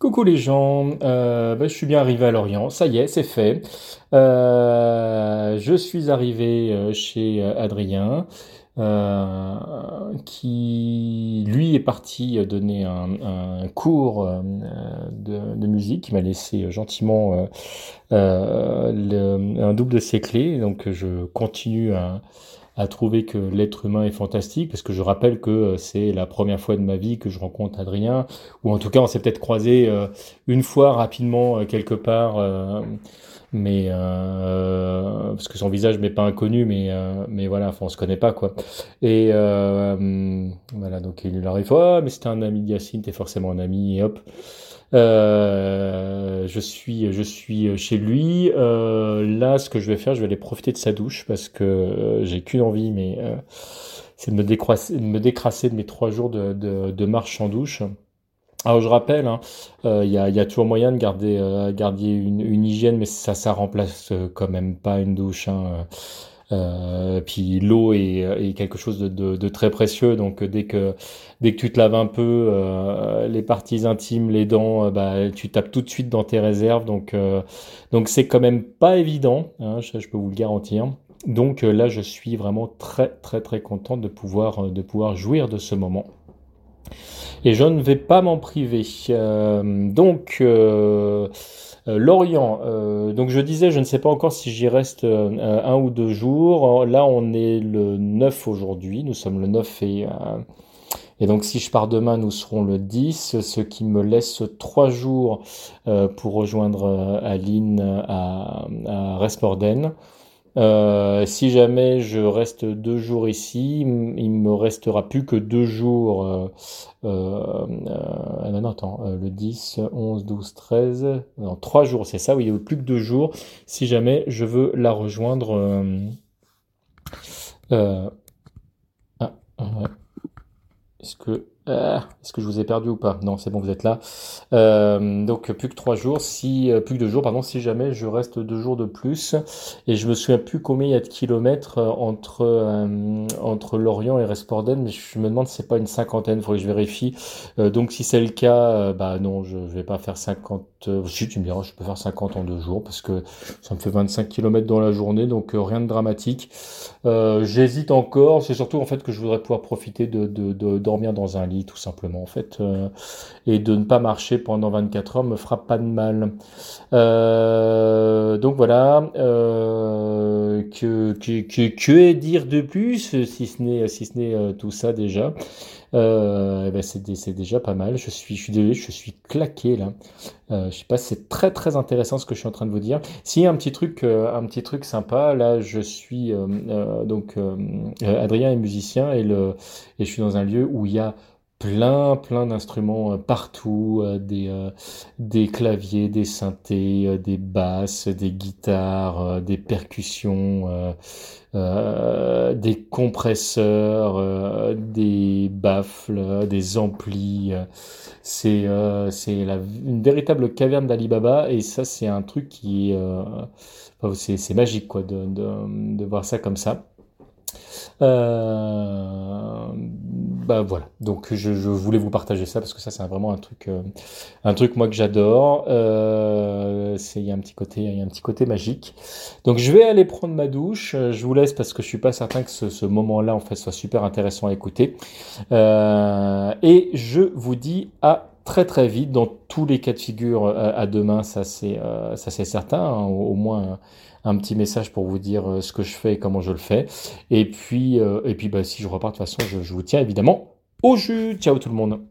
Coucou les gens, euh, ben, je suis bien arrivé à Lorient, ça y est, c'est fait. Euh, je suis arrivé euh, chez euh, Adrien, qui lui est parti donner un, cours de, musique. Il m'a laissé gentiment un double de ses clés, donc je continue à à trouver que l'être humain est fantastique, parce que je rappelle que euh, c'est la première fois de ma vie que je rencontre Adrien, ou en tout cas on s'est peut-être croisé euh, une fois rapidement euh, quelque part, mais euh, parce que son visage m'est pas inconnu, mais mais voilà, enfin on se connaît pas quoi. Et euh, hum, voilà, donc il lui arrive, ah mais c'était un ami de Yacine, t'es forcément un ami, et hop. Euh, je suis, je suis chez lui. Euh, là, ce que je vais faire, je vais aller profiter de sa douche parce que euh, j'ai qu'une envie, mais euh, c'est de me décrasser, de me décrasser de mes trois jours de, de, de marche en douche. Alors je rappelle, hein, euh, il y a, il y a toujours moyen de garder, euh, garder une, une hygiène, mais ça, ça remplace quand même pas une douche. Hein. Euh, puis l'eau est, est quelque chose de, de, de très précieux, donc euh, dès que dès que tu te laves un peu euh, les parties intimes, les dents, euh, bah tu tapes tout de suite dans tes réserves, donc euh, donc c'est quand même pas évident, hein, je, je peux vous le garantir. Donc euh, là, je suis vraiment très très très content de pouvoir euh, de pouvoir jouir de ce moment. Et je ne vais pas m'en priver. Euh, donc, euh, euh, Lorient, euh, donc je disais, je ne sais pas encore si j'y reste euh, un ou deux jours. Là, on est le 9 aujourd'hui, nous sommes le 9 et, euh, et donc si je pars demain, nous serons le 10, ce qui me laisse trois jours euh, pour rejoindre euh, Aline à, à. Euh, si jamais je reste deux jours ici, il me restera plus que deux jours. Euh, euh, euh, non, non, attends, euh, le 10, 11, 12, 13, non, trois jours, c'est ça, oui, plus que deux jours. Si jamais je veux la rejoindre. ah, ouais. Est-ce que, ah, est-ce que je vous ai perdu ou pas? Non, c'est bon, vous êtes là. Euh, donc plus que trois jours, si euh, plus que deux jours, pardon, si jamais je reste deux jours de plus, et je me souviens plus combien il y a de kilomètres euh, entre euh, entre Lorient et Resporden, mais je me demande si c'est pas une cinquantaine, il faudrait que je vérifie. Euh, donc si c'est le cas, euh, bah non, je vais pas faire 50. euh, si tu me diras, je peux faire 50 en deux jours parce que ça me fait 25 kilomètres dans la journée, donc euh, rien de dramatique. Euh, j'hésite encore, c'est surtout en fait que je voudrais pouvoir profiter de dormir dans un lit tout simplement en fait. Euh, et de ne pas marcher pendant 24 heures me fera pas de mal. Euh, donc voilà, euh, que, que, que, que dire de plus si ce n'est si ce n'est tout ça déjà. Eh ben c'est dé- c'est déjà pas mal. Je suis je suis désolé, je suis claqué là. Je sais pas, c'est très très intéressant ce que je suis en train de vous dire. Si un petit truc un petit truc sympa là, je suis donc Adrien est musicien et le et je suis dans un lieu où il y a plein, plein d'instruments euh, partout, euh, des, euh, des claviers, des synthés, des basses, des guitares, des percussions, des compresseurs, des baffles, des amplis. c'est une véritable caverne d'Alibaba et ça, c'est un truc qui c'est magique quoi de, voir ça comme ça. Bah voilà, donc je, je voulais vous partager ça parce que ça c'est vraiment un truc, euh, un truc moi que j'adore. Euh, c'est il y a un petit côté, il y a un petit côté magique. Donc je vais aller prendre ma douche. Euh, Je vous laisse parce que je suis pas certain que ce, ce moment-là en fait soit super intéressant à écouter. Euh, et je vous dis à très très vite dans tous les cas de figure euh, à demain, ça c'est ça c'est certain. hein, au moins un, petit message pour vous dire euh, ce que je fais et comment je le fais. Et puis, euh, et puis bah, si je repars, de toute façon, je, je vous tiens évidemment au jus. Ciao tout le monde.